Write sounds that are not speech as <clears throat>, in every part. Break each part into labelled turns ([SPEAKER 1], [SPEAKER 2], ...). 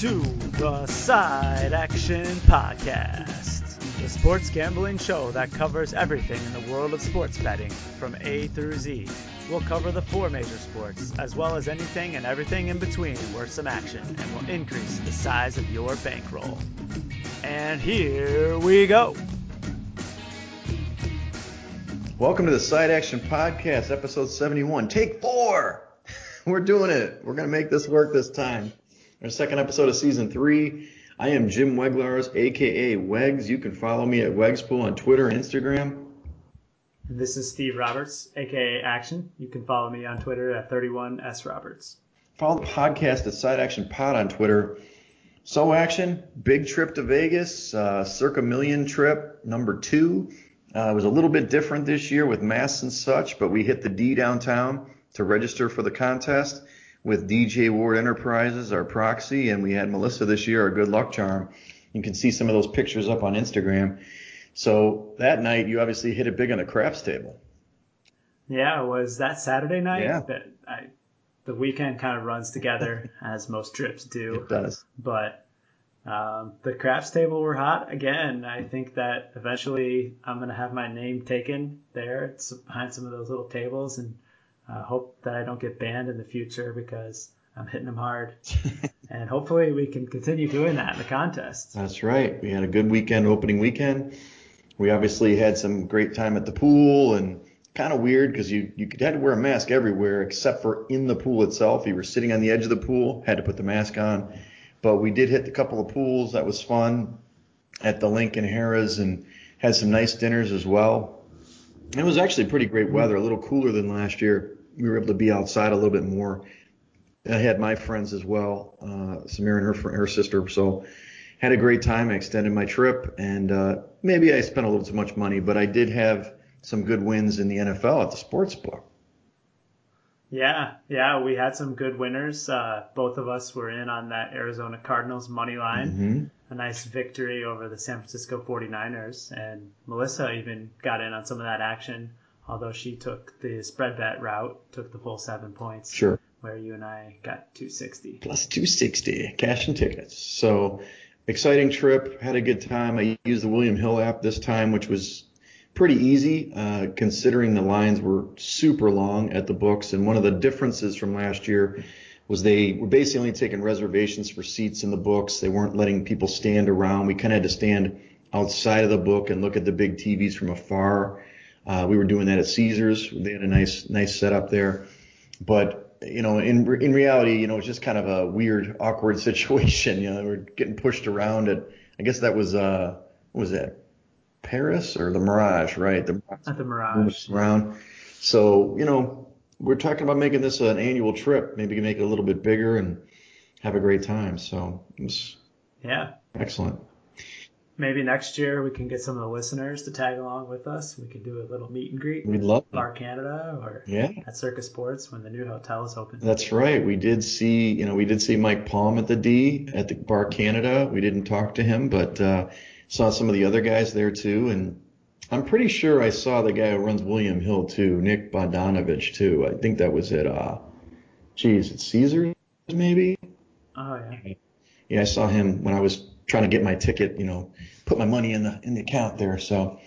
[SPEAKER 1] To the Side Action Podcast, the sports gambling show that covers everything in the world of sports betting from A through Z. We'll cover the four major sports, as well as anything and everything in between worth some action, and will increase the size of your bankroll. And here we go.
[SPEAKER 2] Welcome to the Side Action Podcast, episode 71. Take four! <laughs> We're doing it. We're going to make this work this time. Our second episode of season three. I am Jim Weglars, aka Wegs. You can follow me at Wegspool on Twitter and Instagram.
[SPEAKER 1] This is Steve Roberts, aka Action. You can follow me on Twitter at 31sroberts.
[SPEAKER 2] Follow the podcast at Side Action Pod on Twitter. So Action, big trip to Vegas, uh, circa million trip, number two. Uh, it was a little bit different this year with masks and such, but we hit the D downtown to register for the contest with DJ Ward Enterprises, our proxy, and we had Melissa this year, our good luck charm. You can see some of those pictures up on Instagram. So that night, you obviously hit it big on the craps table.
[SPEAKER 1] Yeah, it was that Saturday night
[SPEAKER 2] Yeah.
[SPEAKER 1] that I, the weekend kind of runs together <laughs> as most trips do.
[SPEAKER 2] It does.
[SPEAKER 1] But um, the craps table were hot again. I think that eventually I'm gonna have my name taken there. Behind some of those little tables, and uh, hope that I don't get banned in the future because I'm hitting them hard. <laughs> and hopefully we can continue doing that in the contest.
[SPEAKER 2] That's right. We had a good weekend, opening weekend. We obviously had some great time at the pool and kind of weird because you, you had to wear a mask everywhere except for in the pool itself. You were sitting on the edge of the pool, had to put the mask on. But we did hit a couple of pools. That was fun at the Lincoln in Harrah's and had some nice dinners as well. It was actually pretty great weather, a little cooler than last year. We were able to be outside a little bit more. I had my friends as well, uh, Samira and her her sister. So had a great time. I extended my trip, and uh, maybe I spent a little too much money, but I did have some good wins in the NFL at the sports book.
[SPEAKER 1] Yeah, yeah, we had some good winners. Uh, both of us were in on that Arizona Cardinals money line.
[SPEAKER 2] hmm
[SPEAKER 1] A nice victory over the San Francisco 49ers. And Melissa even got in on some of that action, although she took the spread bet route, took the full seven points,
[SPEAKER 2] Sure.
[SPEAKER 1] where you and I got 260.
[SPEAKER 2] Plus 260 cash and tickets. So exciting trip. Had a good time. I used the William Hill app this time, which was pretty easy uh, considering the lines were super long at the books. And one of the differences from last year was they were basically only taking reservations for seats in the books. They weren't letting people stand around. We kind of had to stand outside of the book and look at the big TVs from afar. Uh, we were doing that at Caesars. They had a nice, nice setup there. But you know, in in reality, you know, it's just kind of a weird, <laughs> awkward situation. You know, we're getting pushed around at. I guess that was uh, what was that? Paris or the Mirage, right? The
[SPEAKER 1] At the Mirage.
[SPEAKER 2] around. So, you know, we're talking about making this an annual trip. Maybe make it a little bit bigger and have a great time. So it was
[SPEAKER 1] Yeah.
[SPEAKER 2] excellent.
[SPEAKER 1] Maybe next year we can get some of the listeners to tag along with us. We could do a little meet and greet
[SPEAKER 2] We'd love
[SPEAKER 1] Bar Canada or
[SPEAKER 2] Yeah.
[SPEAKER 1] at Circa Sports when the new hotel is open.
[SPEAKER 2] That's right. We did see, you know, we did see Mike Palm at the D at the Bar Canada. We didn't talk to him, but uh, saw some of the other guys there too. And I'm pretty sure I saw the guy who runs William Hill too, Nick Bogdanovich too. I think that was at, uh, geez, at Caesars maybe.
[SPEAKER 1] Oh, yeah.
[SPEAKER 2] Yeah, I saw him when I was trying to get my ticket, you know, put my money in the in the account there. So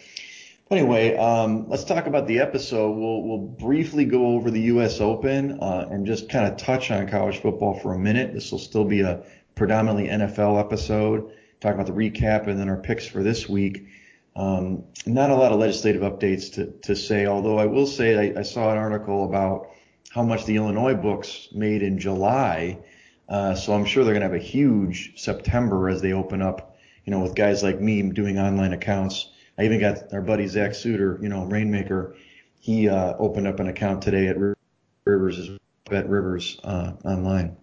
[SPEAKER 2] anyway, um, let's talk about the episode. We'll we'll briefly go over the U.S. Open uh, and just kind of touch on college football for a minute. This will still be a predominantly NFL episode. Talk about the recap and then our picks for this week. Um, not a lot of legislative updates to, to say, although I will say I, I saw an article about how much the Illinois books made in July. Uh, so I'm sure they're going to have a huge September as they open up, you know, with guys like me doing online accounts. I even got our buddy Zach Suter, you know, Rainmaker. He uh, opened up an account today at Rivers, Bet Rivers uh, online.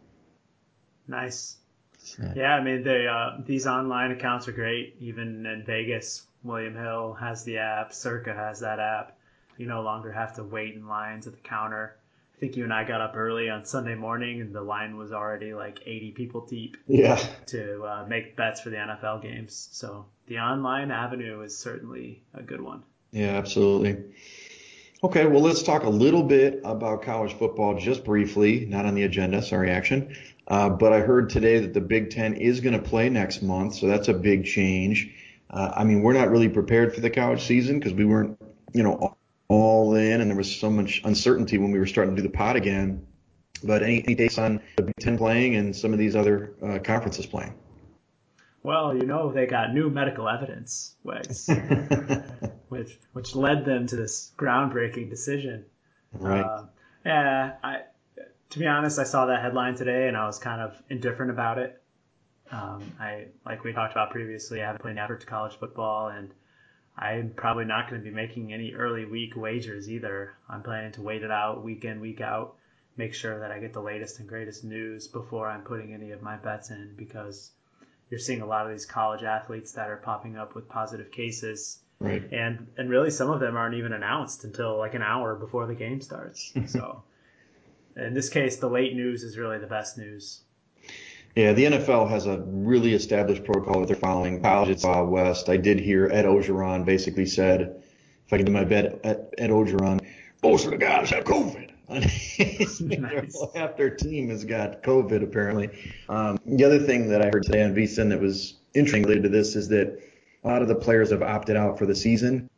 [SPEAKER 1] Nice.
[SPEAKER 2] So,
[SPEAKER 1] Yeah, I mean, they, uh, these online accounts are great. Even in Vegas, William Hill has the app, Circa has that app. You no longer have to wait in lines at the counter. Think you and I got up early on Sunday morning, and the line was already like 80 people deep
[SPEAKER 2] yeah,
[SPEAKER 1] to uh, make bets for the NFL games. So the online avenue is certainly a good one.
[SPEAKER 2] yeah, absolutely. Okay, well, let's talk a little bit about college football just briefly, not on the agenda, sorry, action. Uh, but I heard today that the Big Ten is going to play next month, so that's a big change. Uh, I mean, we're not really prepared for the college season because we weren't, you know, all in, and there was so much uncertainty when we were starting to do the pod again. But any, any dates on the Big Ten playing and some of these other uh, conferences playing?
[SPEAKER 1] Well, you know they got new medical evidence, <laughs> which which led them to this groundbreaking decision.
[SPEAKER 2] Right.
[SPEAKER 1] Uh, yeah, I to be honest, I saw that headline today and I was kind of indifferent about it. Um, I like we talked about previously, I haven't played effort to college football, and I'm probably not going to be making any early week wagers either. I'm planning to wait it out week in, week out, make sure that I get the latest and greatest news before I'm putting any of my bets in because you're seeing a lot of these college athletes that are popping up with positive cases.
[SPEAKER 2] Right.
[SPEAKER 1] And and really some of them aren't even announced until like an hour before the game starts. <laughs> so in this case, the late news is really the best news.
[SPEAKER 2] Yeah, the NFL has a really established protocol that they're following. College, it's Wild West. I did hear Ed Orgeron basically said, if I can do my bet, Ed, Ed Orgeron, most of the guys have COVID. <laughs> <laughs> nice. Half their team has got COVID, apparently. Um, the other thing that I heard today on VSiN that was interesting related to this is that a lot of the players have opted out for the season.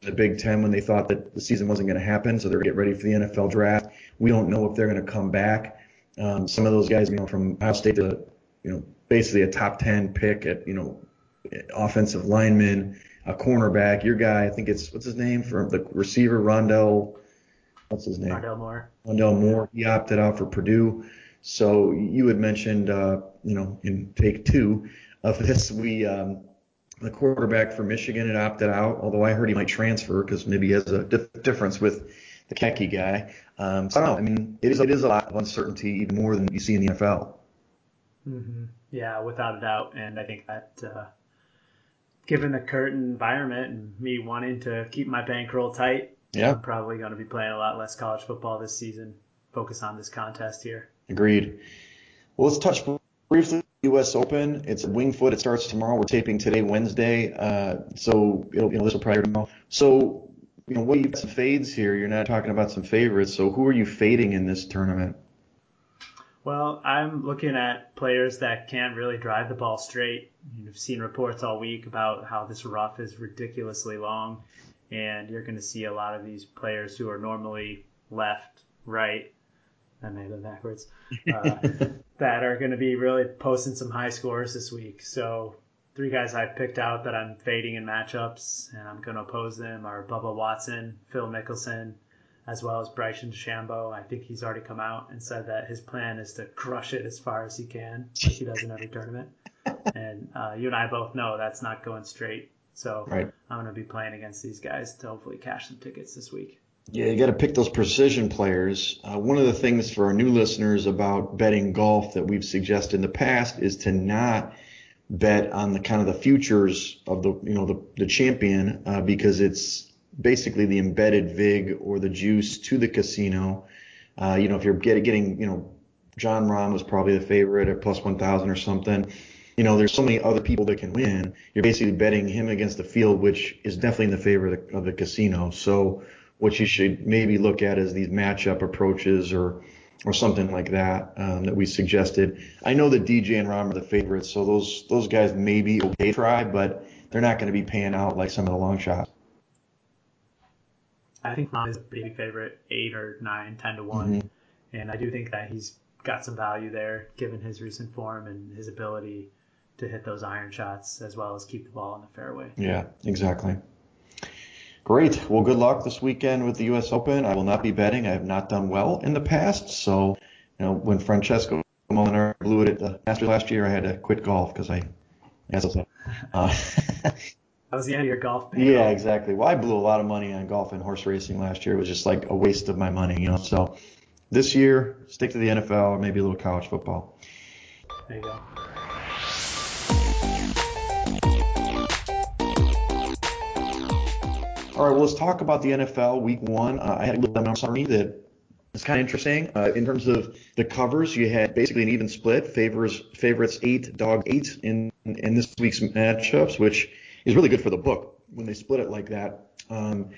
[SPEAKER 2] The Big Ten, when they thought that the season wasn't going to happen, so they're getting ready for the NFL draft. We don't know if they're going to come back. Um, some of those guys, you know, from Ohio State to, you know, basically a top 10 pick at, you know, offensive lineman, a cornerback. Your guy, I think it's, what's his name? For the receiver, Rondale, what's his name?
[SPEAKER 1] Rondale Moore.
[SPEAKER 2] Rondale Moore. He opted out for Purdue. So you had mentioned, uh, you know, in take two of this, we, um, the quarterback for Michigan had opted out, although I heard he might transfer because maybe he has a dif- difference with the khaki guy. Um, so I don't know. I mean, it is it is a lot of uncertainty, even more than you see in the NFL.
[SPEAKER 1] Mm-hmm. Yeah, without a doubt. And I think that uh, given the current environment and me wanting to keep my bankroll tight,
[SPEAKER 2] yeah,
[SPEAKER 1] I'm probably going to be playing a lot less college football this season. Focus on this contest here.
[SPEAKER 2] Agreed. Well, let's touch briefly U.S. Open. It's Winged Foot. It starts tomorrow. We're taping today, Wednesday. Uh, so it'll, you know, this will probably tomorrow. So you know, what you've got some fades here. You're not talking about some favorites. So who are you fading in this tournament?
[SPEAKER 1] Well, I'm looking at players that can't really drive the ball straight. You've seen reports all week about how this rough is ridiculously long, and you're going to see a lot of these players who are normally left, right, I may have backwards, uh, <laughs> that are going to be really posting some high scores this week. So three guys I picked out that I'm fading in matchups and I'm going to oppose them are Bubba Watson, Phil Mickelson, as well as Bryson DeChambeau. I think he's already come out and said that his plan is to crush it as far as he can, like he does in every tournament. <laughs> And uh, you and I both know that's not going straight. So
[SPEAKER 2] right.
[SPEAKER 1] I'm going to be playing against these guys to hopefully cash some tickets this week.
[SPEAKER 2] Yeah, you got to pick those precision players. Uh, one of the things for our new listeners about betting golf that we've suggested in the past is to not – bet on the kind of the futures of the you know the the champion uh, because it's basically the embedded vig or the juice to the casino. Uh, you know, if you're get, getting you know Jon Rahm was probably the favorite at plus 1,000 or something. You know, there's so many other people that can win. You're basically betting him against the field, which is definitely in the favor of the, of the casino. So what you should maybe look at is these matchup approaches or or something like that um, that we suggested. I know that DJ and Rahm are the favorites, so those those guys may be okay to try, but they're not going to be paying out like some of the long shots.
[SPEAKER 1] I think Rahm is a big favorite, eight or nine, ten to one, mm-hmm. and I do think that he's got some value there given his recent form and his ability to hit those iron shots as well as keep the ball in the fairway.
[SPEAKER 2] Yeah, exactly. Great. Well, good luck this weekend with the U.S. Open. I will not be betting. I have not done well in the past. So, you know, when Francesco Molinari blew it at the Masters last year, I had to quit golf because I, as I said, uh, <laughs>
[SPEAKER 1] that was the end of your golf.
[SPEAKER 2] Band. Yeah, exactly. Well, I blew a lot of money on golf and horse racing last year. It was just like a waste of my money, you know. So this year, stick to the NFL or maybe a little college football.
[SPEAKER 1] There you go.
[SPEAKER 2] All right, well, let's talk about the NFL Week One. Uh, I had a little bit of a summary that is kind of interesting uh, in terms of the covers. You had basically an even split, favors favorites eight, dog eight in in this week's matchups, which is really good for the book when they split it like that. Um,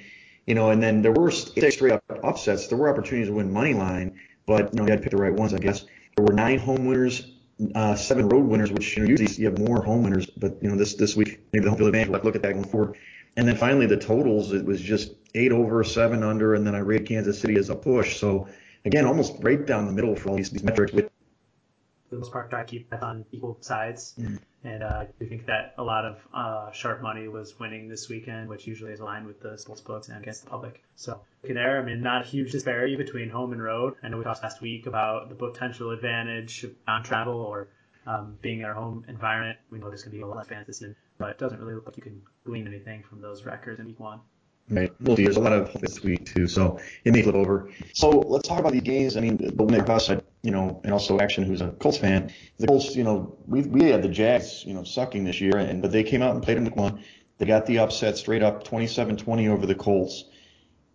[SPEAKER 2] You know, and then there were straight up upsets. There were opportunities to win money line, but you know, you had to pick the right ones, I guess. There were nine home winners, uh, seven road winners, which you know usually you have more home winners, but you know this this week maybe the home field advantage. We'll look at that going forward. And then finally the totals, it was just eight over, seven under, and then I rated Kansas City as a push. So again, almost right down the middle for all these, these metrics. With
[SPEAKER 1] for the most part, I keep on equal sides. Mm-hmm. And uh, I think that a lot of uh, sharp money was winning this weekend, which usually is aligned with the sports books and against the public. So there, I mean, not a huge disparity between home and road. I know we talked last week about the potential advantage of non-travel or um, being in our home environment. We know there's going to be a lot of fans this year, but it doesn't really look like you can glean anything from those records in week one.
[SPEAKER 2] Right. Well, there's a lot of hope this week too, so it may flip over. So let's talk about these games. I mean, the one that us, you know, and also Action, who's a Colts fan. The Colts, you know, we we had the Jags, you know, sucking this year, and but they came out and played in week one. They got the upset straight up, 27-20 over the Colts.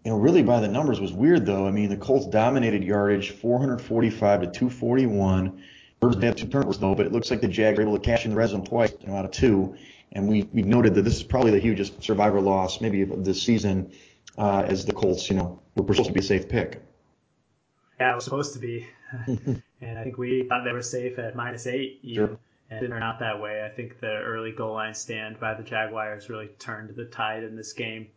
[SPEAKER 2] You know, really by the numbers was weird though. I mean, the Colts dominated yardage, 445 to 241. They had two turnovers though, but it looks like the Jags were able to cash in the red zone twice, you know, out of two. And we, we noted that this is probably the hugest survivor loss maybe of this season uh, as the Colts, you know, were supposed to be a safe pick.
[SPEAKER 1] Yeah, it was supposed to be. <laughs> and I think we thought they were safe at minus eight. Even. Sure. And it didn't out that way. I think the early goal line stand by the Jaguars really turned the tide in this game.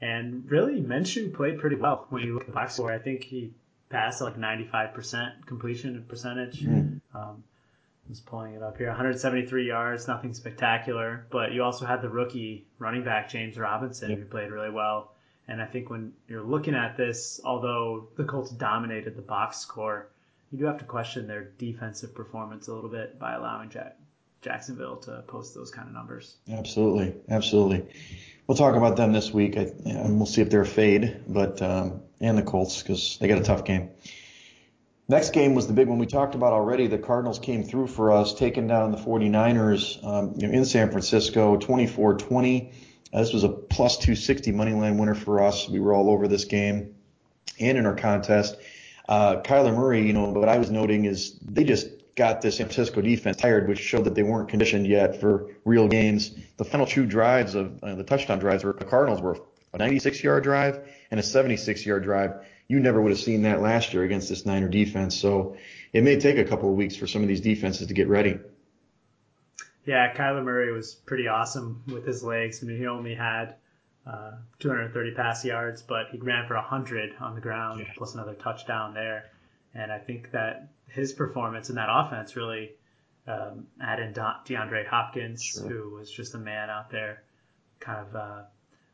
[SPEAKER 1] And really, Minshew played pretty well when you look at the box score. I think he passed like 95% completion percentage. Mm. Um, was pulling it up here. 173 yards, nothing spectacular, but you also had the rookie running back James Robinson yep. who played really well. And I think when you're looking at this, although the Colts dominated the box score, you do have to question their defensive performance a little bit by allowing Jack- Jacksonville to post those kind of numbers.
[SPEAKER 2] Absolutely, absolutely. We'll talk about them this week, and we'll see if they're a fade, but um, and the Colts because they got a tough game. Next game was the big one we talked about already. The Cardinals came through for us, taking down the 49ers um, you know, in San Francisco, 24-20. Uh, this was a plus 260 money line winner for us. We were all over this game and in our contest. Uh, Kyler Murray, you know, what I was noting is they just got this San Francisco defense tired, which showed that they weren't conditioned yet for real games. The final two drives of uh, the touchdown drives were the Cardinals were a 96 yard drive and a 76 yard drive you never would have seen that last year against this Niner defense. So it may take a couple of weeks for some of these defenses to get ready.
[SPEAKER 1] Yeah, Kyler Murray was pretty awesome with his legs. I mean, he only had uh, 230 pass yards, but he ran for 100 on the ground, yeah. plus another touchdown there. And I think that his performance in that offense really um, added DeAndre Hopkins, sure. who was just a man out there, kind of uh,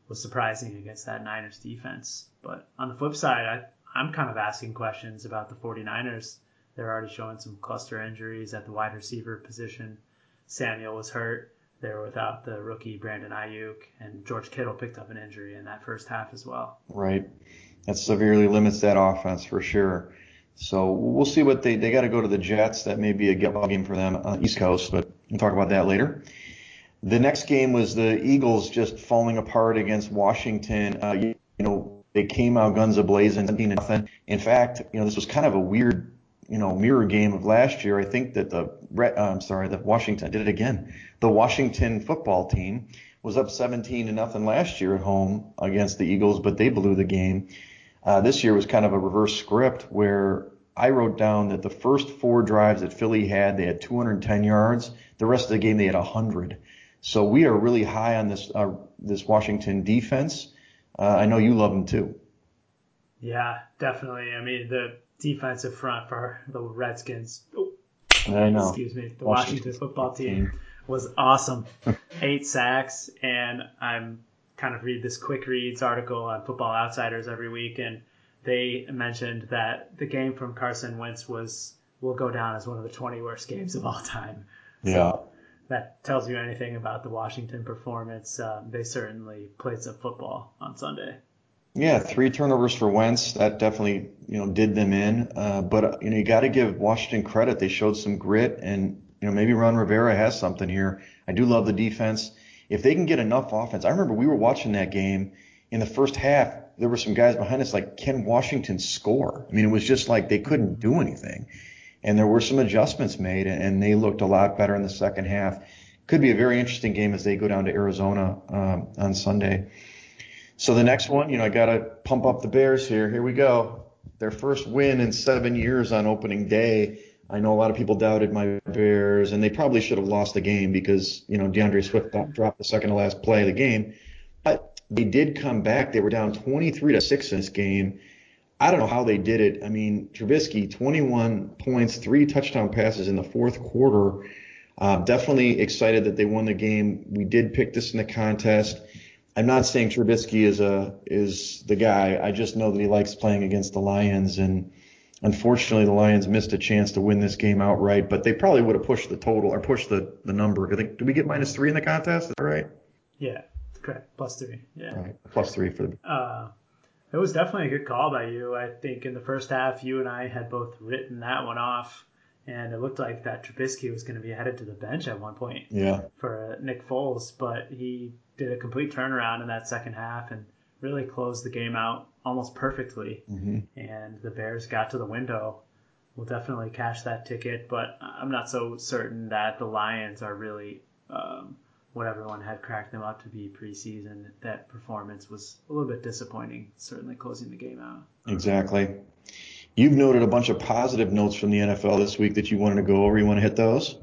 [SPEAKER 1] was surprising against that Niners defense. But on the flip side, I, I'm kind of asking questions about the 49ers. They're already showing some cluster injuries at the wide receiver position. Samuel was hurt. They were without the rookie Brandon Aiyuk, and George Kittle picked up an injury in that first half as well.
[SPEAKER 2] Right. That severely limits that offense for sure. So we'll see what they they got to go to the Jets. That may be a ball game for them on the East Coast, but we'll talk about that later. The next game was the Eagles just falling apart against Washington. Uh, you, you, know, they came out guns ablazing, 17 nothing. In fact, you know, this was kind of a weird, you know, mirror game of last year. I think that the, uh, I'm sorry, the Washington did it again. The Washington football team was up 17 to nothing last year at home against the Eagles, but they blew the game. Uh, this year was kind of a reverse script where I wrote down that the first four drives that Philly had, they had 210 yards. The rest of the game, they had 100. So we are really high on this uh, this Washington defense. Uh, I know you love them too.
[SPEAKER 1] Yeah, definitely. I mean, the defensive front for the Redskins.
[SPEAKER 2] Oh, I know.
[SPEAKER 1] Excuse me. The Washington, Washington football team was awesome. <laughs> Eight sacks, and I'm kind of read this quick reads article on Football Outsiders every week, and they mentioned that the game from Carson Wentz was will go down as one of the 20 worst games of all time.
[SPEAKER 2] So yeah
[SPEAKER 1] that tells you anything about the Washington performance, um, they certainly played some football on Sunday.
[SPEAKER 2] Yeah, three turnovers for Wentz. That definitely, you know, did them in. Uh, but you know, you got to give Washington credit. They showed some grit, and you know, maybe Ron Rivera has something here. I do love the defense. If they can get enough offense, I remember we were watching that game in the first half. There were some guys behind us like, can Washington score? I mean, it was just like they couldn't do anything and there were some adjustments made, and they looked a lot better in the second half. Could be a very interesting game as they go down to Arizona um, on Sunday. So the next one, you know, I got to pump up the Bears here. Here we go. Their first win in seven years on opening day. I know a lot of people doubted my Bears, and they probably should have lost the game because, you know, D'Andre Swift dropped the second to last play of the game. But they did come back. They were down 23 to 6 in this game. I don't know how they did it. I mean, Trubisky, 21 points, three touchdown passes in the fourth quarter. Uh, definitely excited that they won the game. We did pick this in the contest. I'm not saying Trubisky is a is the guy. I just know that he likes playing against the Lions, and unfortunately, the Lions missed a chance to win this game outright. But they probably would have pushed the total or pushed the the number. I think did we get minus three in the contest? Is that right?
[SPEAKER 1] Yeah, correct. Plus three. Yeah.
[SPEAKER 2] Right. Plus three for the.
[SPEAKER 1] Uh, it was definitely a good call by you. I think in the first half, you and I had both written that one off, and it looked like that Trubisky was going to be headed to the bench at one point.
[SPEAKER 2] Yeah.
[SPEAKER 1] For uh, Nick Foles, but he did a complete turnaround in that second half and really closed the game out almost perfectly.
[SPEAKER 2] Mm-hmm.
[SPEAKER 1] And the Bears got to the window. We'll definitely cash that ticket, but I'm not so certain that the Lions are really um, what everyone had cracked them up to be preseason. That performance was a little bit disappointing, certainly closing the game out.
[SPEAKER 2] Exactly. You've noted a bunch of positive notes from the NFL this week that you wanted to go over. You want to hit those?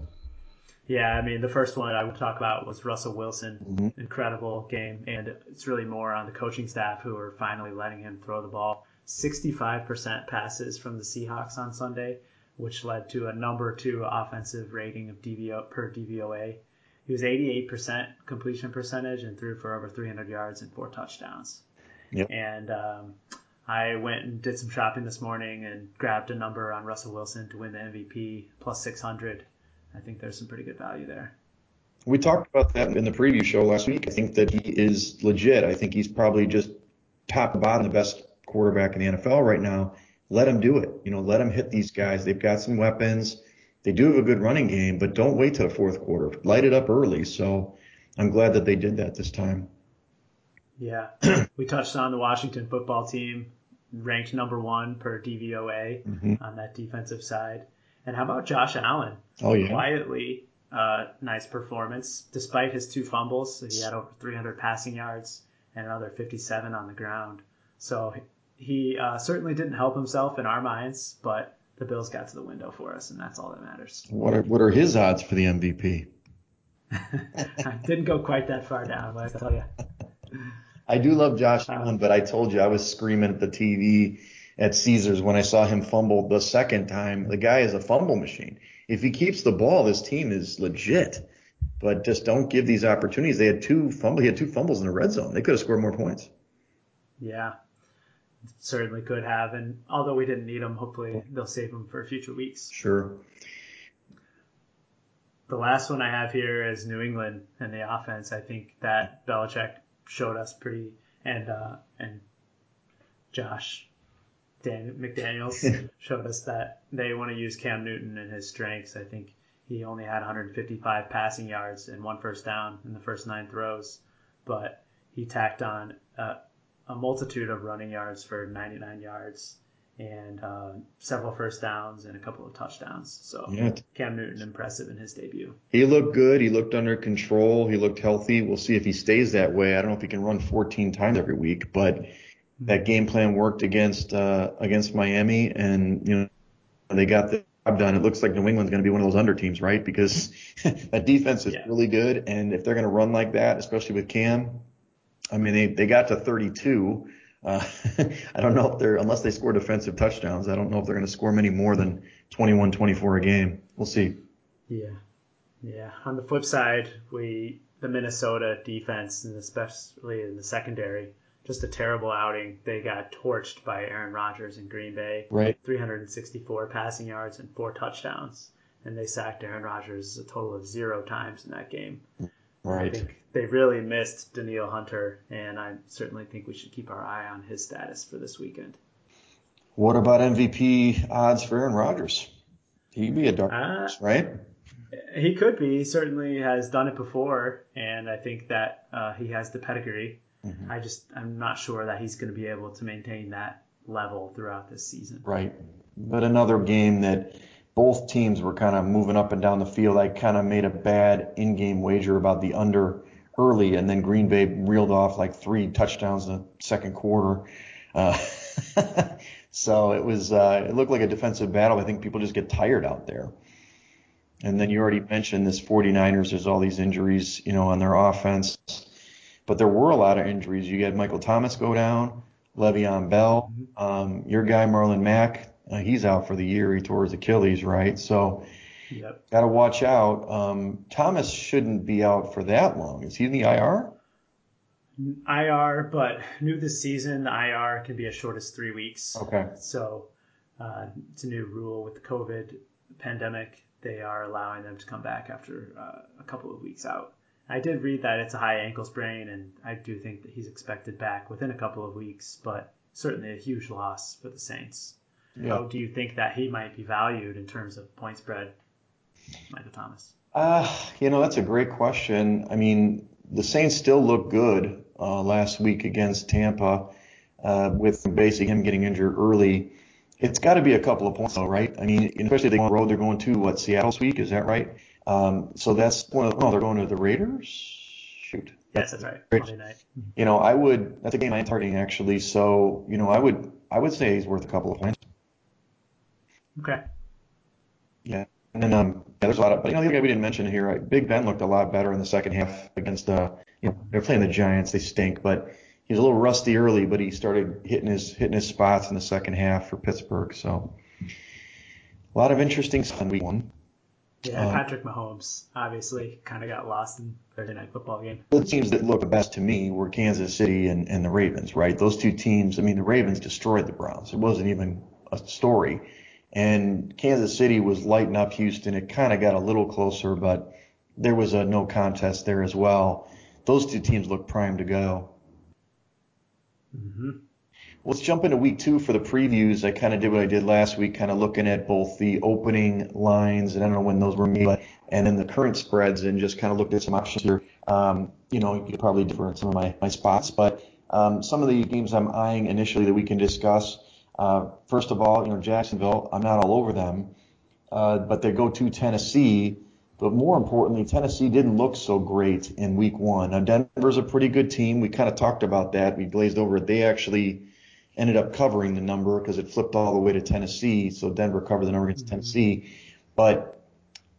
[SPEAKER 1] Yeah, I mean, the first one I would talk about was Russell Wilson.
[SPEAKER 2] Mm-hmm.
[SPEAKER 1] Incredible game, and it's really more on the coaching staff who are finally letting him throw the ball. 65% passes from the Seahawks on Sunday, which led to a number two offensive rating of DVO per DVOA. He was 88% completion percentage and threw for over 300 yards and four touchdowns.
[SPEAKER 2] Yep.
[SPEAKER 1] And um, I went and did some shopping this morning and grabbed a number on Russell Wilson to win the MVP plus 600. I think there's some pretty good value there.
[SPEAKER 2] We talked about that in the preview show last week. I think that he is legit. I think he's probably just top to bottom the best quarterback in the NFL right now. Let him do it. You know, let him hit these guys. They've got some weapons. They do have a good running game, but don't wait till the fourth quarter. Light it up early. So I'm glad that they did that this time.
[SPEAKER 1] Yeah. <clears throat> we touched on the Washington football team, ranked number one per DVOA
[SPEAKER 2] mm-hmm.
[SPEAKER 1] on that defensive side. And how about Josh Allen?
[SPEAKER 2] Oh, yeah.
[SPEAKER 1] Quietly, uh, nice performance. Despite his two fumbles, he had over 300 passing yards and another 57 on the ground. So he uh, certainly didn't help himself in our minds, but the Bills got to the window for us, and that's all that matters.
[SPEAKER 2] What are what are his odds for the MVP? <laughs>
[SPEAKER 1] I didn't go quite that far down, but I tell you. <laughs>
[SPEAKER 2] I do love Josh Allen, but I told you I was screaming at the TV at Caesars when I saw him fumble the second time. The guy is a fumble machine. If he keeps the ball, this team is legit. But just don't give these opportunities. They had two fumble. He had two fumbles in the red zone. They could have scored more points.
[SPEAKER 1] Yeah, certainly could have. And although we didn't need them, hopefully they'll save them for future weeks.
[SPEAKER 2] Sure.
[SPEAKER 1] The last one I have here is New England and the offense. I think that Belichick showed us pretty, and uh, and Josh Dan McDaniels <laughs> showed us that they want to use Cam Newton and his strengths. I think he only had 155 passing yards and one first down in the first nine throws, but he tacked on uh, a multitude of running yards for 99 yards and uh, several first downs and a couple of touchdowns. So
[SPEAKER 2] yeah.
[SPEAKER 1] Cam Newton impressive in his debut.
[SPEAKER 2] He looked good. He looked under control. He looked healthy. We'll see if he stays that way. I don't know if he can run 14 times every week, but that game plan worked against uh, against Miami, and you know they got the job done. It looks like New England's going to be one of those under teams, right? Because <laughs> that defense is
[SPEAKER 1] Yeah.
[SPEAKER 2] really good, and if they're going to run like that, especially with Cam, I mean they they got to 32. Uh, <laughs> I don't know if they're unless they score defensive touchdowns. I don't know if they're going to score many more than 21, 24 a game. We'll see.
[SPEAKER 1] Yeah, yeah. On the flip side, we the Minnesota defense and especially in the secondary, just a terrible outing. They got torched by Aaron Rodgers in Green Bay.
[SPEAKER 2] Right.
[SPEAKER 1] 364 passing yards and four touchdowns, and they sacked Aaron Rodgers a total of zero times in that game.
[SPEAKER 2] Right.
[SPEAKER 1] I think they really missed Danielle Hunter, and I certainly think we should keep our eye on his status for this weekend.
[SPEAKER 2] What about MVP odds for Aaron Rodgers? He'd be a dark
[SPEAKER 1] Uh,
[SPEAKER 2] right?
[SPEAKER 1] He could be. He certainly has done it before, and I think that uh, he has the pedigree.
[SPEAKER 2] Mhm.
[SPEAKER 1] I just I'm not sure that he's going to be able to maintain that level throughout this season.
[SPEAKER 2] Right. But another game that both teams were kind of moving up and down the field. I kind of made a bad in-game wager about the under early, and then Green Bay reeled off like three touchdowns in the second quarter. Uh, <laughs> so it was uh, it looked like a defensive battle. I think people just get tired out there. And then you already mentioned this 49ers. There's all these injuries, you know, on their offense, but there were a lot of injuries. You had Michael Thomas go down, Le'Veon Bell, mm-hmm. um, your guy Marlon Mack. Uh, he's out for the year. He tore his Achilles, right? So Yep. Got to watch out. Um, Thomas shouldn't be out for that long. Is he in the IR?
[SPEAKER 1] IR, but new this season, the IR can be as short as three weeks.
[SPEAKER 2] Okay.
[SPEAKER 1] So uh, it's a new rule with the COVID pandemic. They are allowing them to come back after uh, a couple of weeks out. I did read that it's a high ankle sprain, and I do think that he's expected back within a couple of weeks, but certainly a huge loss for the Saints. Yeah. How do you think that he might be valued in terms of point spread Michael Thomas?
[SPEAKER 2] Uh, you know, that's a great question. I mean, the Saints still look good uh, last week against Tampa uh, with basically him getting injured early. It's got to be a couple of points, though, right? I mean, especially if they go on the road, they're going to what Seattle's week, is that right? Um, so that's one of, oh, they're going to the Raiders. Shoot.
[SPEAKER 1] Yes, that's right. Monday night.
[SPEAKER 2] You know, I would. That's a game I'm targeting actually. So, you know, I would. I would say he's worth a couple of points.
[SPEAKER 1] Okay.
[SPEAKER 2] Yeah. And then um, yeah, there's a lot of, but you know, the other guy we didn't mention here, right? Big Ben looked a lot better in the second half against, uh, you know, they're playing the Giants, they stink, but he was a little rusty early, but he started hitting his hitting his spots in the second half for Pittsburgh. So a lot of interesting stuff in week one.
[SPEAKER 1] Yeah, um, Patrick Mahomes obviously kind of got lost in Thursday night football game.
[SPEAKER 2] The teams that look the best to me were Kansas City and, and the Ravens, right? Those two teams. I mean, the Ravens destroyed the Browns. It wasn't even a story and Kansas City was lighting up Houston. It kind of got a little closer, but there was a no contest there as well. Those two teams look primed to go. Mm-hmm. Let's jump into week two for the previews. I kind of did what I did last week, kind of looking at both the opening lines, and I don't know when those were made, but, and then the current spreads, and just kind of looked at some options here. Um, you know, you could probably differ some of my, my spots, but um, some of the games I'm eyeing initially that we can discuss. Uh, first of all, you know, Jacksonville, I'm not all over them, uh, but they go to Tennessee. But more importantly, Tennessee didn't look so great in week one. Now, Denver's a pretty good team. We kind of talked about that. We glazed over it. They actually ended up covering the number because it flipped all the way to Tennessee. So Denver covered the number against mm-hmm. Tennessee. But,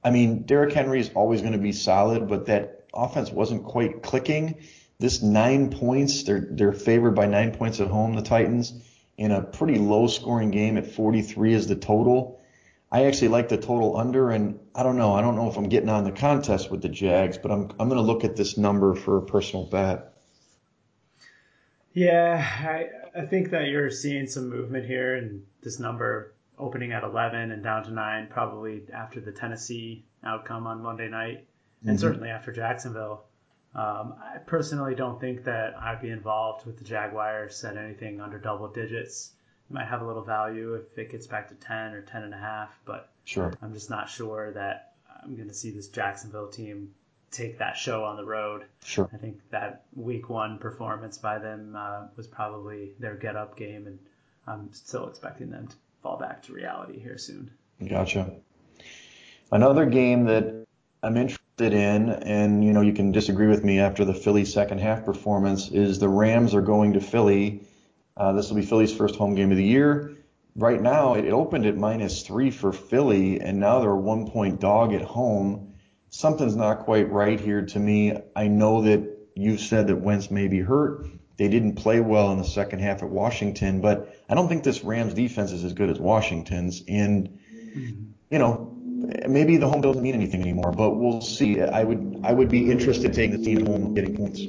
[SPEAKER 2] I mean, Derrick Henry is always going to be solid, but that offense wasn't quite clicking. This nine points, they're, they're favored by nine points at home, the Titans in a pretty low scoring game at 43 is the total. I actually like the total under, and I don't know. I don't know if I'm getting on the contest with the Jags, but I'm I'm going to look at this number for a personal bet.
[SPEAKER 1] Yeah, I I think that you're seeing some movement here, and this number opening at 11 and down to nine, probably after the Tennessee outcome on Monday night, and mm-hmm. certainly after Jacksonville. Um, I personally don't think that I'd be involved with the Jaguars at anything under double digits. It might have a little value if it gets back to 10 or 10 and a half, but
[SPEAKER 2] sure.
[SPEAKER 1] I'm just not sure that I'm going to see this Jacksonville team take that show on the road.
[SPEAKER 2] Sure.
[SPEAKER 1] I think that week one performance by them uh, was probably their get up game, and I'm still expecting them to fall back to reality here soon.
[SPEAKER 2] Gotcha. Another game that I'm interested in, and you know you can disagree with me after the Philly second half performance, is the Rams are going to Philly. Uh, this will be Philly's first home game of the year. Right now, it, it opened at minus three for Philly, and now they're a one point dog at home. Something's not quite right here to me. I know that you said that Wentz may be hurt. They didn't play well in the second half at Washington, but I don't think this Rams defense is as good as Washington's. And, you know, maybe the home doesn't mean anything anymore, but we'll see. I would I would be interested in taking the team home and getting points.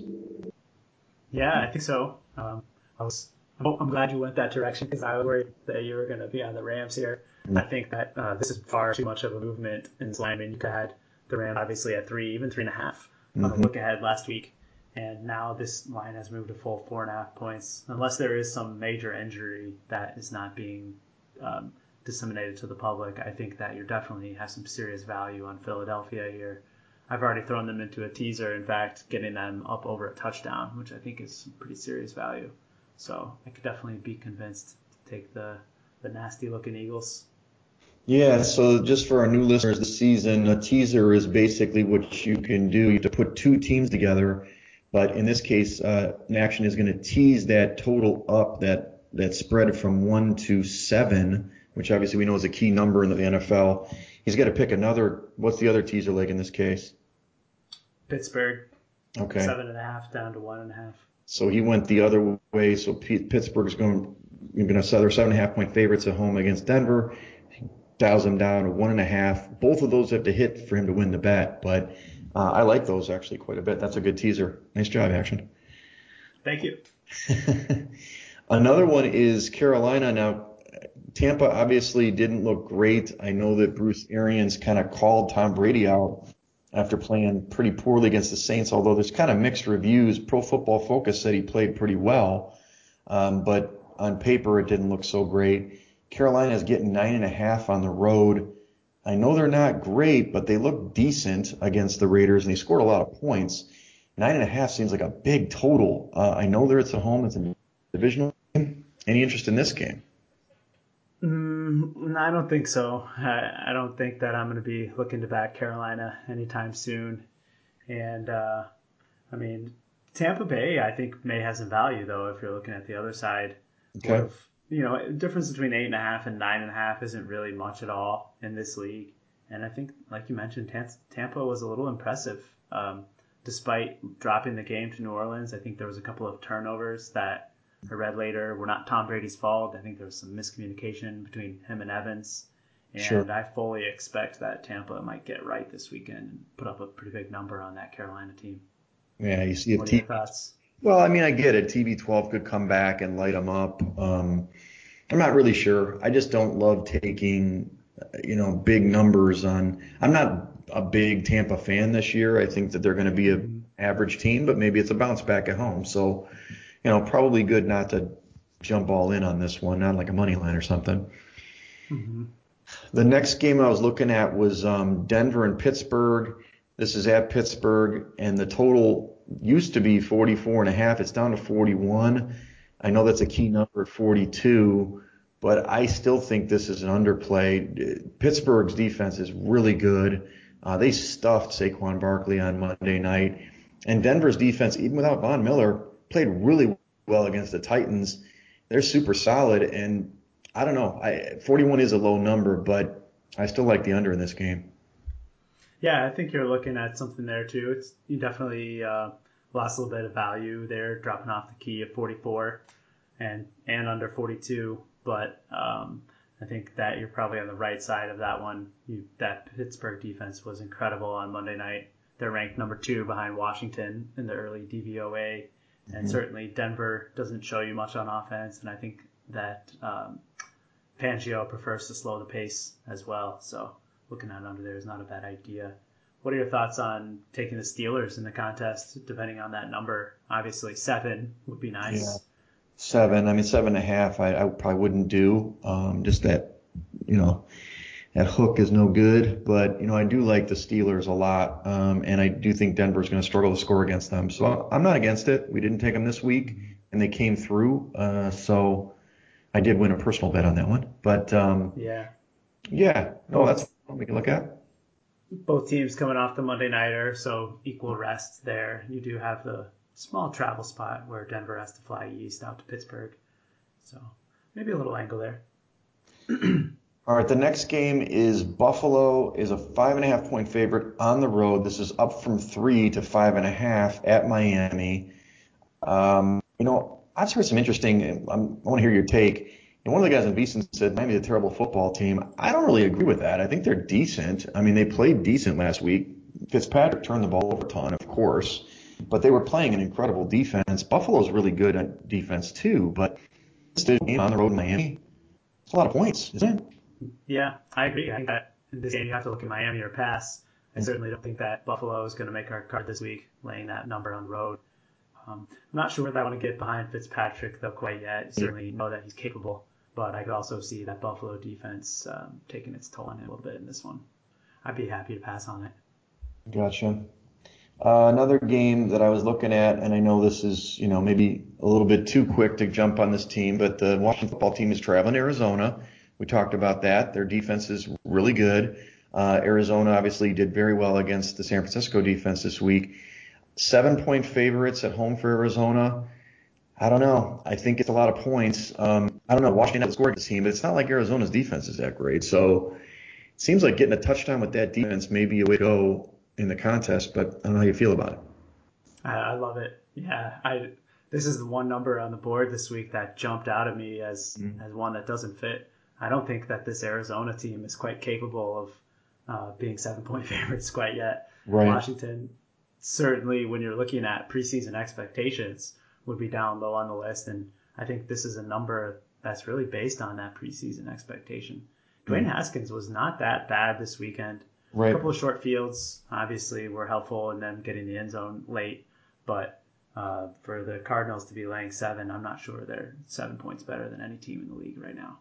[SPEAKER 1] Yeah, I think so. Um, I was I'm glad you went that direction because I was worried that you were going to be on the Rams here. Mm-hmm. I think that uh, this is far too much of a movement in Sliman. You had the Rams obviously at three, even three and a half on mm-hmm. look ahead last week, and now this line has moved to full four and a half points. Unless there is some major injury that is not being um, disseminated to the public, I think that you definitely have some serious value on Philadelphia here. I've already thrown them into a teaser, in fact, getting them up over a touchdown, which I think is pretty serious value. So I could definitely be convinced to take the, the nasty looking Eagles.
[SPEAKER 2] Yeah, so just for our new listeners this season, a teaser is basically what you can do. You have to put two teams together But in this case, uh, an action is going to tease that total up, that that spread from one to seven, which obviously we know is a key number in the NFL. He's got to pick another. What's the other teaser leg in this case?
[SPEAKER 1] Pittsburgh.
[SPEAKER 2] Okay.
[SPEAKER 1] Seven and a half down to one and a half.
[SPEAKER 2] So he went the other way. So Pittsburgh's going going to sell their seven and a half point favorites at home against Denver. Dials them down to one and a half. Both of those have to hit for him to win the bet, but uh, I like those actually quite a bit. That's a good teaser. Nice job, action.
[SPEAKER 1] Thank you. <laughs>
[SPEAKER 2] Another one is Carolina. Now, Tampa obviously didn't look great. I know that Bruce Arians kind of called Tom Brady out after playing pretty poorly against the Saints, although there's kind of mixed reviews. Pro Football Focus said he played pretty well, um, but on paper it didn't look so great. Carolina is getting nine and a half on the road. I know they're not great, but they look decent against the Raiders, and they scored a lot of points. Nine and a half seems like a big total. Uh, I know they're at home; it's a divisional game. Any interest in this game?
[SPEAKER 1] Mm, I don't think so. I, I don't think that I'm going to be looking to back Carolina anytime soon. And uh, I mean, Tampa Bay, I think may have some value though if you're looking at the other side.
[SPEAKER 2] Okay.
[SPEAKER 1] Of, you know, the difference between eight and a half and nine and a half isn't really much at all in this league. And I think, like you mentioned, Tampa was a little impressive. Um, despite dropping the game to New Orleans, I think there was a couple of turnovers that I read later were not Tom Brady's fault. I think there was some miscommunication between him and Evans. And
[SPEAKER 2] sure.
[SPEAKER 1] I fully expect that Tampa might get right this weekend and put up a pretty big number on that Carolina team.
[SPEAKER 2] Yeah, you see if
[SPEAKER 1] what are your thoughts?
[SPEAKER 2] Well, I mean, I get it. TB12 could come back and light them up. Um, I'm not really sure. I just don't love taking, you know, big numbers on. I'm not a big Tampa fan this year. I think that they're going to be an average team, but maybe it's a bounce back at home. So, you know, probably good not to jump all in on this one, not like a money line or something.
[SPEAKER 1] Mm-hmm.
[SPEAKER 2] The next game I was looking at was um, Denver and Pittsburgh. This is at Pittsburgh, and the total used to be 44 and a half. It's down to 41. I know that's a key number at 42, but I still think this is an underplay. Pittsburgh's defense is really good. Uh, they stuffed Saquon Barkley on Monday night, and Denver's defense, even without Von Miller, played really well against the Titans. They're super solid, and I don't know. I, 41 is a low number, but I still like the under in this game.
[SPEAKER 1] Yeah, I think you're looking at something there too. It's you definitely uh, lost a little bit of value there, dropping off the key of 44 and and under 42. But um, I think that you're probably on the right side of that one. You, that Pittsburgh defense was incredible on Monday night. They're ranked number two behind Washington in the early DVOA, and mm-hmm. certainly Denver doesn't show you much on offense. And I think that um, Fangio prefers to slow the pace as well. So looking at under there is not a bad idea. What are your thoughts on taking the Steelers in the contest, depending on that number? Obviously, seven would be nice.
[SPEAKER 2] Yeah. Seven. I mean, seven and a half. I, I probably wouldn't do. Um, just that, you know, that hook is no good. But you know, I do like the Steelers a lot, um, and I do think Denver's going to struggle to score against them. So I'm not against it. We didn't take them this week, and they came through. Uh, so I did win a personal bet on that one. But um,
[SPEAKER 1] yeah,
[SPEAKER 2] yeah, no, that's we can look at.
[SPEAKER 1] Both teams coming off the Monday nighter, so equal rest there. You do have the small travel spot where Denver has to fly east out to Pittsburgh, so maybe a little angle there. <clears throat>
[SPEAKER 2] All right, the next game is Buffalo is a five and a half point favorite on the road. This is up from three to five and a half at Miami. Um, you know, I've heard some interesting. I'm, i want to hear your take. And one of the guys in VSiN said Miami's a terrible football team. I don't really agree with that. I think they're decent. I mean, they played decent last week. Fitzpatrick turned the ball over a ton, of course, but they were playing an incredible defense. Buffalo's really good at defense too, but this game on the road in Miami, it's a lot of points, isn't it?
[SPEAKER 1] Yeah, I agree. I think that in this game you have to look at Miami or pass. I certainly don't think that Buffalo is going to make our card this week, laying that number on the road. Um, I'm not sure whether I want to get behind Fitzpatrick though quite yet. Certainly know that he's capable but I could also see that Buffalo defense um, taking its toll on it a little bit in this one. I'd be happy to pass on it.
[SPEAKER 2] Gotcha. Uh, another game that I was looking at, and I know this is, you know, maybe a little bit too quick to jump on this team, but the Washington football team is traveling to Arizona. We talked about that. Their defense is really good. Uh, Arizona obviously did very well against the San Francisco defense this week. seven point favorites at home for Arizona. I don't know. I think it's a lot of points. Um, I don't know. Washington has scored this team, but it's not like Arizona's defense is that great. So it seems like getting a touchdown with that defense may be a way to go in the contest, but I don't know how you feel about it.
[SPEAKER 1] I, I love it. Yeah, I this is the one number on the board this week that jumped out at me as mm. as one that doesn't fit. I don't think that this Arizona team is quite capable of uh, being seven point <laughs> favorites quite yet. Right. Washington certainly, when you're looking at preseason expectations, would be down low on the list, and I think this is a number that's really based on that preseason expectation. Dwayne mm. Haskins was not that bad this weekend. Right. A couple of short fields obviously were helpful in them getting the end zone late, but uh, for the Cardinals to be laying seven, I'm not sure they're seven points better than any team in the league right now.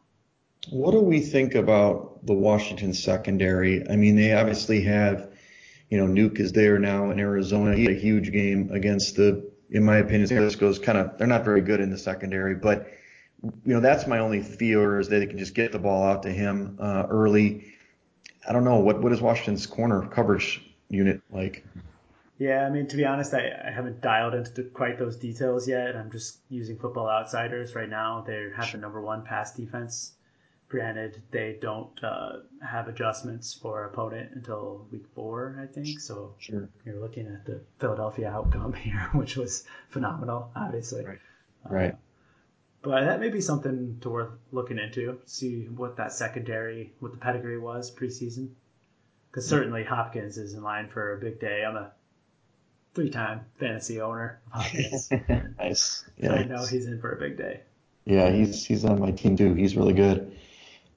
[SPEAKER 2] What do we think about the Washington secondary? I mean, they obviously have, you know, Nuke is there now in Arizona. He had a huge game against the, in my opinion, San Francisco's kind of, they're not very good in the secondary, but, you know, that's my only fear is that they can just get the ball out to him uh, early. I don't know. What, what is Washington's corner coverage unit like?
[SPEAKER 1] Yeah, I mean, to be honest, I, I haven't dialed into quite those details yet. I'm just using Football Outsiders right now. They have the number one pass defense. Granted, they don't uh, have adjustments for opponent until week four, I think. So sure. you're looking at the Philadelphia outcome <laughs> here, which was phenomenal, obviously.
[SPEAKER 2] Right. Uh, right.
[SPEAKER 1] But that may be something to worth looking into. See what that secondary, what the pedigree was preseason. Because certainly Hopkins is in line for a big day. I'm a three-time fantasy owner. <laughs>
[SPEAKER 2] nice.
[SPEAKER 1] Yeah, I know he's in for a big day.
[SPEAKER 2] Yeah, he's he's on my team too. He's really good.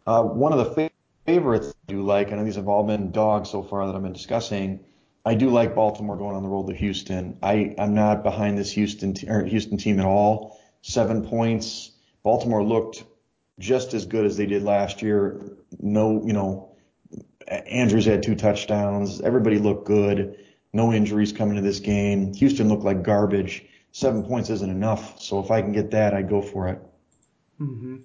[SPEAKER 2] Uh, one of the favorites I do like, I know these have all been dogs so far that I've been discussing. I do like Baltimore going on the road to Houston. I I'm not behind this Houston te- Houston team at all. Seven points. Baltimore looked just as good as they did last year. No, you know, Andrews had two touchdowns. Everybody looked good no injuries coming to this game. Houston looked like garbage. Seven points isn't enough. So if I can get that, I'd go for it.
[SPEAKER 1] Mm-hmm.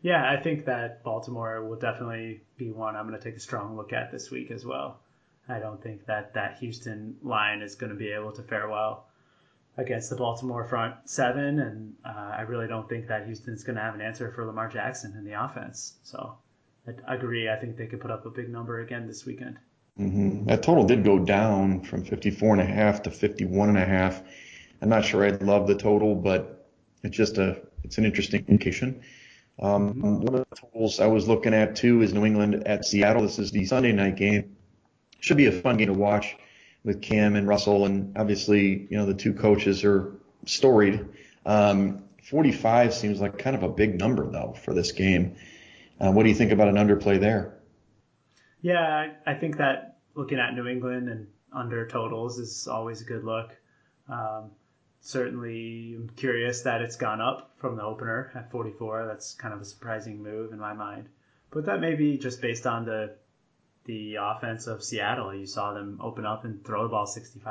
[SPEAKER 1] Yeah, I think that Baltimore will definitely be one I'm going to take a strong look at this week as well. I don't think that that Houston line is going to be able to fare well against the Baltimore front seven, and uh, I really don't think that Houston's going to have an answer for Lamar Jackson in the offense. So I agree. I think they could put up a big number again this weekend.
[SPEAKER 2] Mm-hmm. That total did go down from 54 and a half to 51 and a half. I'm not sure I'd love the total, but it's just a it's an interesting indication. Um, mm-hmm. One of the totals I was looking at too is New England at Seattle. This is the Sunday night game. Should be a fun game to watch with Cam and Russell, and obviously you know the two coaches are storied. Um, 45 seems like kind of a big number though for this game. Uh, what do you think about an underplay there?
[SPEAKER 1] Yeah, I think that looking at New England and under totals is always a good look. Um, certainly, I'm curious that it's gone up from the opener at 44. That's kind of a surprising move in my mind. But that may be just based on the the offense of Seattle. You saw them open up and throw the ball 65%.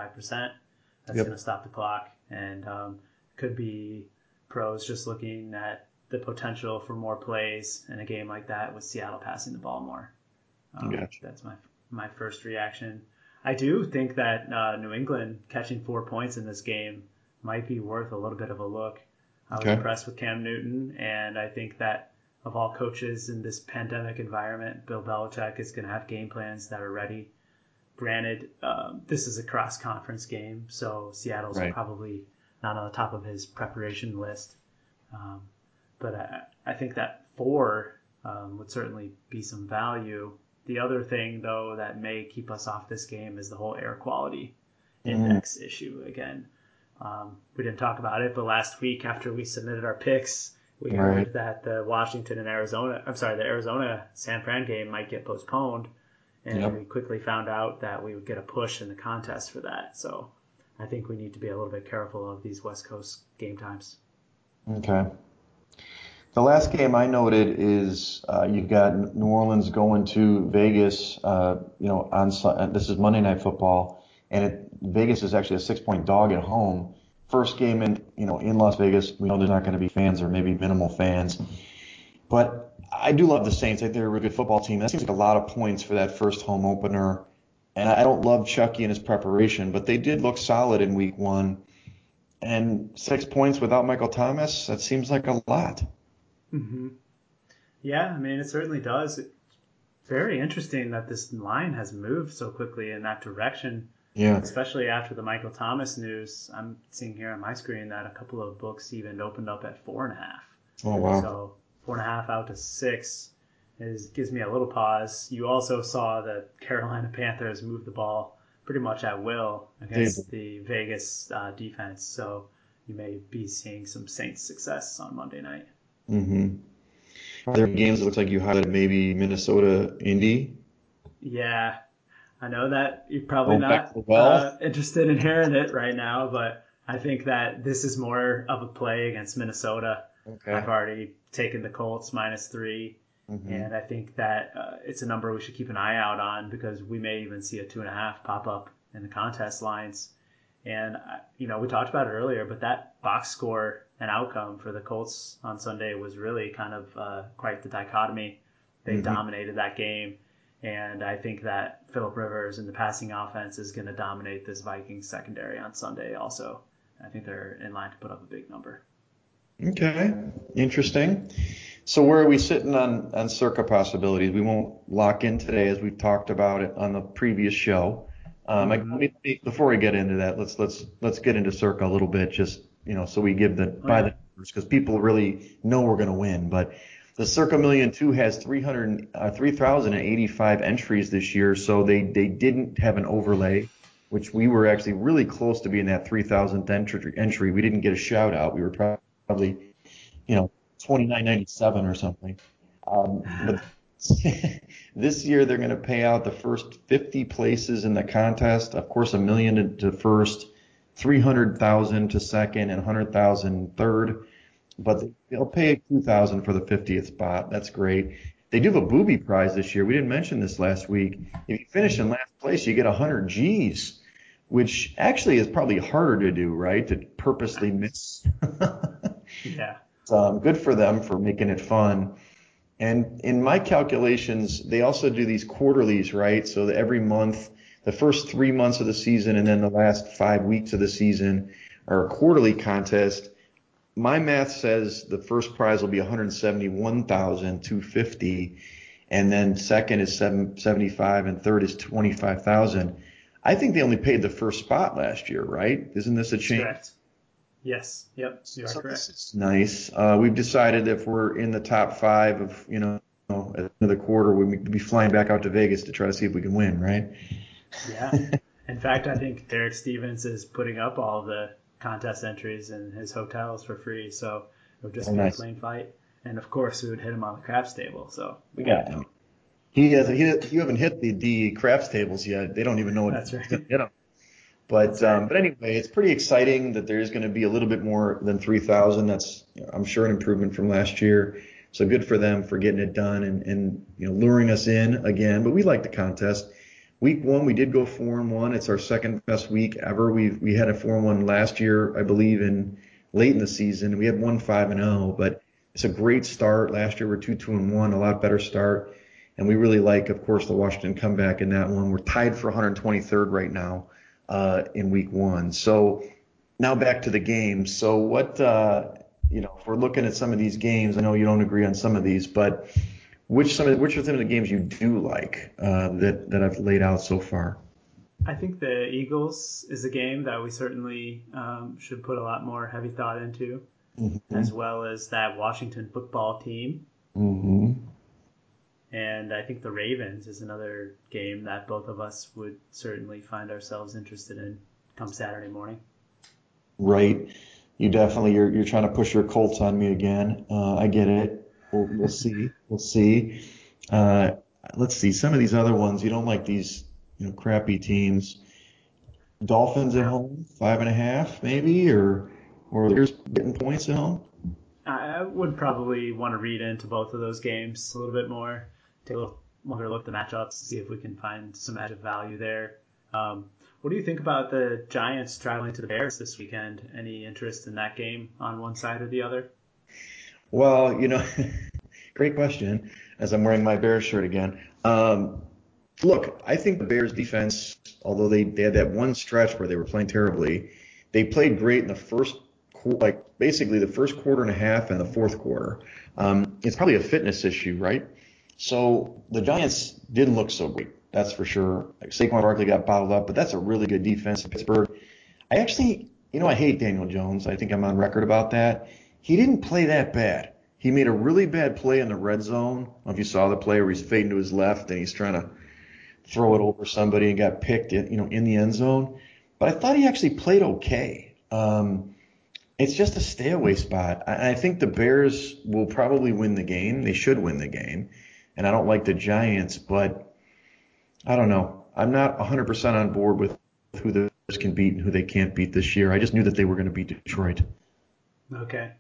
[SPEAKER 1] That's yep. going to stop the clock, and um, could be pros just looking at the potential for more plays in a game like that with Seattle passing the ball more. Um, gotcha. That's my my first reaction. I do think that uh, New England catching four points in this game might be worth a little bit of a look. I was okay. impressed with Cam Newton, and I think that of all coaches in this pandemic environment, Bill Belichick is going to have game plans that are ready. Granted, um, this is a cross conference game, so Seattle's right. probably not on the top of his preparation list. Um, but I, I, think that four um, would certainly be some value. The other thing, though, that may keep us off this game is the whole air quality index mm. issue again. Um, we didn't talk about it, but last week after we submitted our picks, we right. heard that the Washington and Arizona, I'm sorry, the Arizona San Fran game might get postponed. And yep. we quickly found out that we would get a push in the contest for that. So I think we need to be a little bit careful of these West Coast game times.
[SPEAKER 2] Okay. The last game I noted is uh, you've got New Orleans going to Vegas. Uh, you know, on uh, this is Monday Night Football, and it, Vegas is actually a six-point dog at home. First game in you know in Las Vegas. We know there's not going to be fans or maybe minimal fans, but I do love the Saints. I think they're a really good football team. That seems like a lot of points for that first home opener. And I don't love Chucky and his preparation, but they did look solid in week one. And six points without Michael Thomas, that seems like a lot.
[SPEAKER 1] Mm-hmm. Yeah, I mean, it certainly does. It's very interesting that this line has moved so quickly in that direction.
[SPEAKER 2] Yeah.
[SPEAKER 1] Especially after the Michael Thomas news. I'm seeing here on my screen that a couple of books even opened up at four and a half.
[SPEAKER 2] Oh, wow.
[SPEAKER 1] So four and a half out to six is gives me a little pause. You also saw that Carolina <laughs> Panthers moved the ball pretty much at will against the Vegas uh, defense. So you may be seeing some Saints success on Monday night.
[SPEAKER 2] Mm-hmm. Are there games that looks like you highlighted maybe Minnesota Indy?
[SPEAKER 1] Yeah, I know that you're probably not
[SPEAKER 2] back to the well.
[SPEAKER 1] uh, interested in hearing it right now, but I think that this is more of a play against Minnesota.
[SPEAKER 2] Okay.
[SPEAKER 1] I've already taken the Colts minus three.
[SPEAKER 2] Mhm.
[SPEAKER 1] And I think that uh, it's a number we should keep an eye out on because we may even see a two and a half pop up in the contest lines. And, uh, you know, we talked about it earlier, but that box score and outcome for the Colts on Sunday was really kind of uh, quite the dichotomy. They
[SPEAKER 2] Mhm.
[SPEAKER 1] dominated that game. And I think that Philip Rivers and the passing offense is going to dominate this Vikings secondary on Sunday also. I think they're in line to put up a big number.
[SPEAKER 2] Okay, interesting. So where are we sitting on on circa possibilities? We won't lock in today as we've talked about it on the previous show. Um, me- before we get into that, let's let's let's get into circa a little bit, just you know, so we give the by the numbers because people really know we're going to win. But the circa million two has 300 uh, 3,085 entries this year, so they they didn't have an overlay, which we were actually really close to being that 3,000th entry. Entry, we didn't get a shout out. We were probably you know, 29.97 or something. Um, but <laughs> this year they're going to pay out the first 50 places in the contest. Of course, a million to, to first, 300,000 to second, and 100,000 third. But they- they'll pay 2,000 for the 50th spot. That's great. They do have a booby prize this year. We didn't mention this last week. If you finish in last place, you get 100 G's, which actually is probably harder to do, right? To purposely miss. <laughs>
[SPEAKER 1] Yeah. <laughs>
[SPEAKER 2] um, good for them for making it fun. And in my calculations, they also do these quarterlies, right? So every month, the first three months of the season and then the last five weeks of the season are a quarterly contest. My math says the first prize will be 171,250, and then second is 775, and third is 25,000. I think they only paid the first spot last year, right? Isn't this a change?
[SPEAKER 1] Correct. Yes. Yep. You are
[SPEAKER 2] So
[SPEAKER 1] correct.
[SPEAKER 2] this is nice. Uh, we've decided if we're in the top five of, you know, at the end of the quarter, we'd be flying back out to Vegas to try to see if we can win, right?
[SPEAKER 1] Yeah. In fact, I think Derek Stevens is putting up all the contest entries and his hotels for free, so it would just
[SPEAKER 2] Oh,
[SPEAKER 1] be
[SPEAKER 2] nice.
[SPEAKER 1] a plain fight. And of course, we would hit him on the craps table, so we
[SPEAKER 2] Yeah.
[SPEAKER 1] got him.
[SPEAKER 2] He has. He, you haven't hit the the craps tables yet. They don't even know what
[SPEAKER 1] That's right.
[SPEAKER 2] to hit them. But um, but anyway, it's pretty exciting that there is going to be a little bit more than 3,000. That's you know, I'm sure an improvement from last year. So good for them for getting it done and and you know luring us in again. But we like the contest. Week one, we did go four and one. It's our second best week ever. We we had a four and one last year, I believe, in late in the season. We had one five and zero, but it's a great start. Last year we we're two two and one, a lot better start. And we really like, of course, the Washington comeback in that one. We're tied for 123rd right now uh, in week one. So now back to the games. So what, uh, you know, if we're looking at some of these games, I know you don't agree on some of these, but which some of, which are some of the games you do like uh, that that I've laid out so far?
[SPEAKER 1] I think the Eagles is a game that we certainly um, should put a lot more heavy thought into,
[SPEAKER 2] Mm-hmm.
[SPEAKER 1] as well as that Washington football team.
[SPEAKER 2] Mm-hmm.
[SPEAKER 1] And I think the Ravens is another game that both of us would certainly find ourselves interested in come Saturday morning.
[SPEAKER 2] Right. You definitely you're you're trying to push your Colts on me again. Uh, I get it. We'll, we'll see. We'll see. Uh, let's see some of these other ones. You don't like these you know crappy teams. Dolphins at home, five and a half maybe, or or there's getting points at home.
[SPEAKER 1] I would probably want to read into both of those games a little bit more, take a little longer look at the matchups, see if we can find some added value there. Um, what do you think about the Giants traveling to the Bears this weekend? Any interest in that game on one side or the other?
[SPEAKER 2] Well, you know, <laughs> great question. As I'm wearing my Bears shirt again, um, look, I think the Bears defense, although they, they had that one stretch where they were playing terribly, they played great in the first like basically the first quarter and a half and the fourth quarter. Um, it's probably a fitness issue, right? So the Giants didn't look so great. That's for sure. Like Saquon Barkley got bottled up, but that's a really good defense in Pittsburgh. I actually, you know, I hate Daniel Jones. I think I'm on record about that. He didn't play that bad. He made a really bad play in the red zone. I don't know if you saw the play where he's fading to his left and he's trying to throw it over somebody and got picked, in, you know, in the end zone. But I thought he actually played okay. Um, it's just a stay away spot. I, I think the Bears will probably win the game. They should win the game. And I don't like the Giants, but I don't know. I'm not 100% on board with who the Bears can beat and who they can't beat this year. I just knew that they were going to beat Detroit.
[SPEAKER 1] Okay.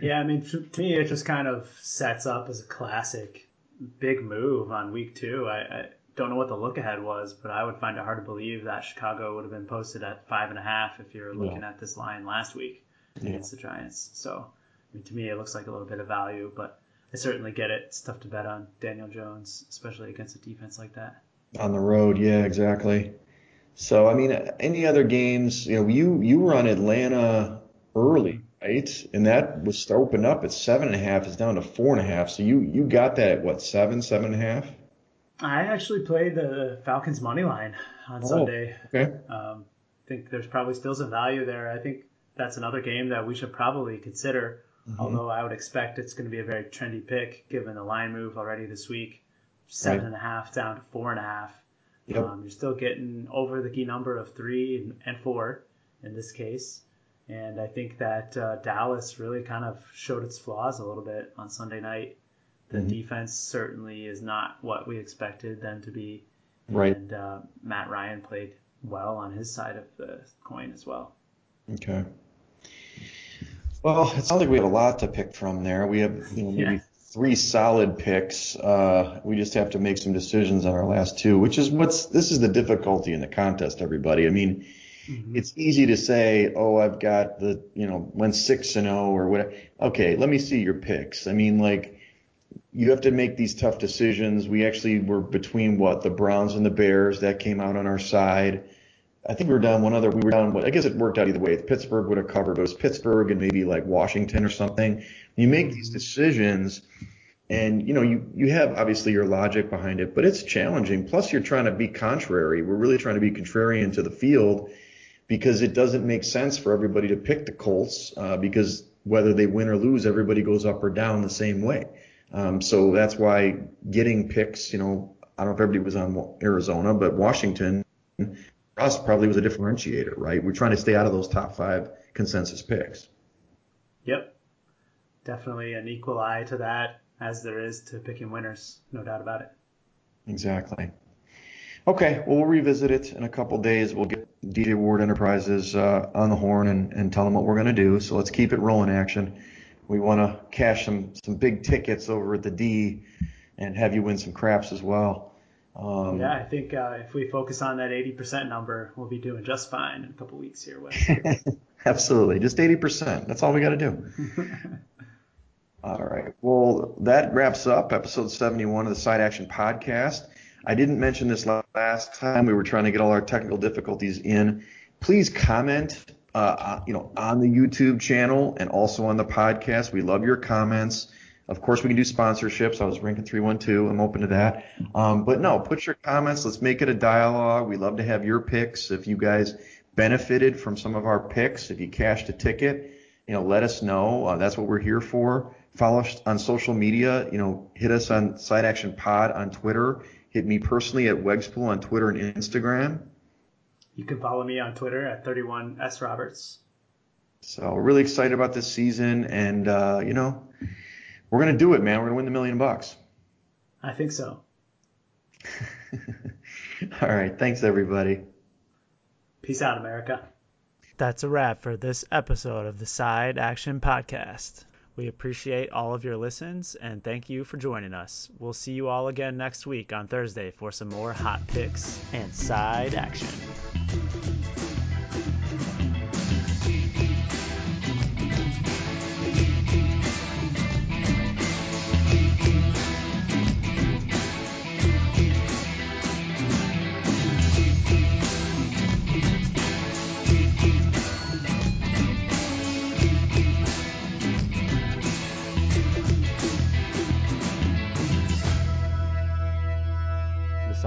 [SPEAKER 1] Yeah, I mean, to, me, it just kind of sets up as a classic big move on week two. I, I don't know what the look ahead was, but I would find it hard to believe that Chicago would have been posted at five and a half if you're looking yeah. at this line last week yeah. against the Giants. So, I mean, to me, it looks like a little bit of value, but I certainly get it. It's tough to bet on Daniel Jones, especially against a defense like that
[SPEAKER 2] on the road. Yeah, exactly. So I mean, any other games? You know, you you were on Atlanta early, right? And that was opened up at seven and a half. It's down to four and a half. So you you got that at what seven, seven and a half?
[SPEAKER 1] I actually played the Falcons money line on oh, Sunday.
[SPEAKER 2] Okay.
[SPEAKER 1] Um, I think there's probably still some value there. I think that's another game that we should probably consider. Mm-hmm. Although I would expect it's going to be a very trendy pick given the line move already this week seven right. and a half down to four and a half. Yep. Um, you're still getting over the key number of three and four in this case. And I think that uh, Dallas really kind of showed its flaws a little bit on Sunday night. The mm-hmm. defense certainly is not what we expected them to be.
[SPEAKER 2] Right.
[SPEAKER 1] And uh, Matt Ryan played well on his side of the coin as well.
[SPEAKER 2] Okay. Well, it sounds like we have a lot to pick from there. We have you know, <laughs> maybe yeah three solid picks. Uh, we just have to make some decisions on our last two, which is what's this is the difficulty in the contest, everybody. I mean, mm-hmm. it's easy to say, oh, I've got the, you know, went six and zero oh or whatever. Okay, let me see your picks. I mean, like, you have to make these tough decisions. We actually were between what the Browns and the Bears that came out on our side. I think we were down one other. We were down. I guess it worked out either way. Pittsburgh would have covered, but it was Pittsburgh and maybe like Washington or something. You make these decisions, and you know you you have obviously your logic behind it, but it's challenging. Plus, you're trying to be contrary. We're really trying to be contrarian to the field because it doesn't make sense for everybody to pick the Colts uh, because whether they win or lose, everybody goes up or down the same way. Um, so that's why getting picks, you know, I don't know if everybody was on Arizona, but Washington us probably was a differentiator, right? We're trying to stay out of those top five consensus picks.
[SPEAKER 1] Yep. Definitely an equal eye to that as there is to picking winners, no doubt about it.
[SPEAKER 2] Exactly. Okay, well, we'll revisit it in a couple days. We'll get DJ Ward Enterprises uh, on the horn and, and tell them what we're going to do. So let's keep it rolling action. We want to cash some, some big tickets over at the D and have you win some craps as well.
[SPEAKER 1] Um, yeah, I think uh, if we focus on that 80% number, we'll be doing just fine in a couple weeks here. <laughs>
[SPEAKER 2] Absolutely, just 80%. That's all we got to do. <laughs> all right. Well, that wraps up episode 71 of the Side Action Podcast. I didn't mention this last time. We were trying to get all our technical difficulties in. Please comment, uh, uh you know, on the YouTube channel and also on the podcast. We love your comments. Of course, we can do sponsorships. I was ranking 312. I'm open to that. Um, but no, put your comments. Let's make it a dialogue. We love to have your picks. If you guys benefited from some of our picks, if you cashed a ticket, you know, let us know. Uh, that's what we're here for. Follow us on social media. You know, hit us on Side Action Pod on Twitter. Hit me personally at Wegspool on Twitter and Instagram.
[SPEAKER 1] You can follow me on Twitter at 31s Roberts.
[SPEAKER 2] So really excited about this season, and uh, you know, we're gonna do it, man. We're gonna win the million bucks.
[SPEAKER 1] I think so. <laughs>
[SPEAKER 2] All right. Thanks, everybody.
[SPEAKER 1] Peace out, America.
[SPEAKER 3] That's a wrap for this episode of the Side Action Podcast. We appreciate all of your listens and thank you for joining us. We'll see you all again next week on Thursday for some more hot picks and side action.